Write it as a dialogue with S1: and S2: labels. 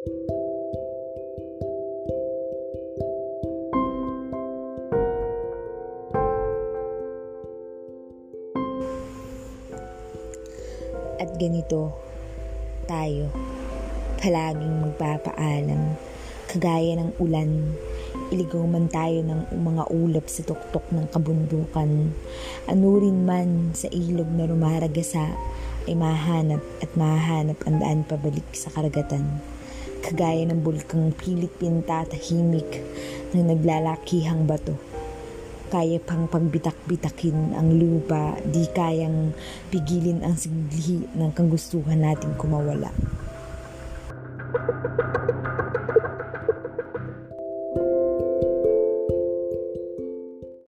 S1: At ganito, tayo, palaging magpapaalam, kagaya ng ulan, iligaw man tayo ng mga ulap sa tuktok ng kabundukan, anurin man sa ilog na rumaragasa, ay mahanap at mahanap ang daan pabalik sa karagatan kagaya ng bulkang Pilipin tatahimik ng naglalakihang bato. Kaya pang pagbitak-bitakin ang lupa, di kayang pigilin ang sigli ng kagustuhan nating kumawala. Thank you.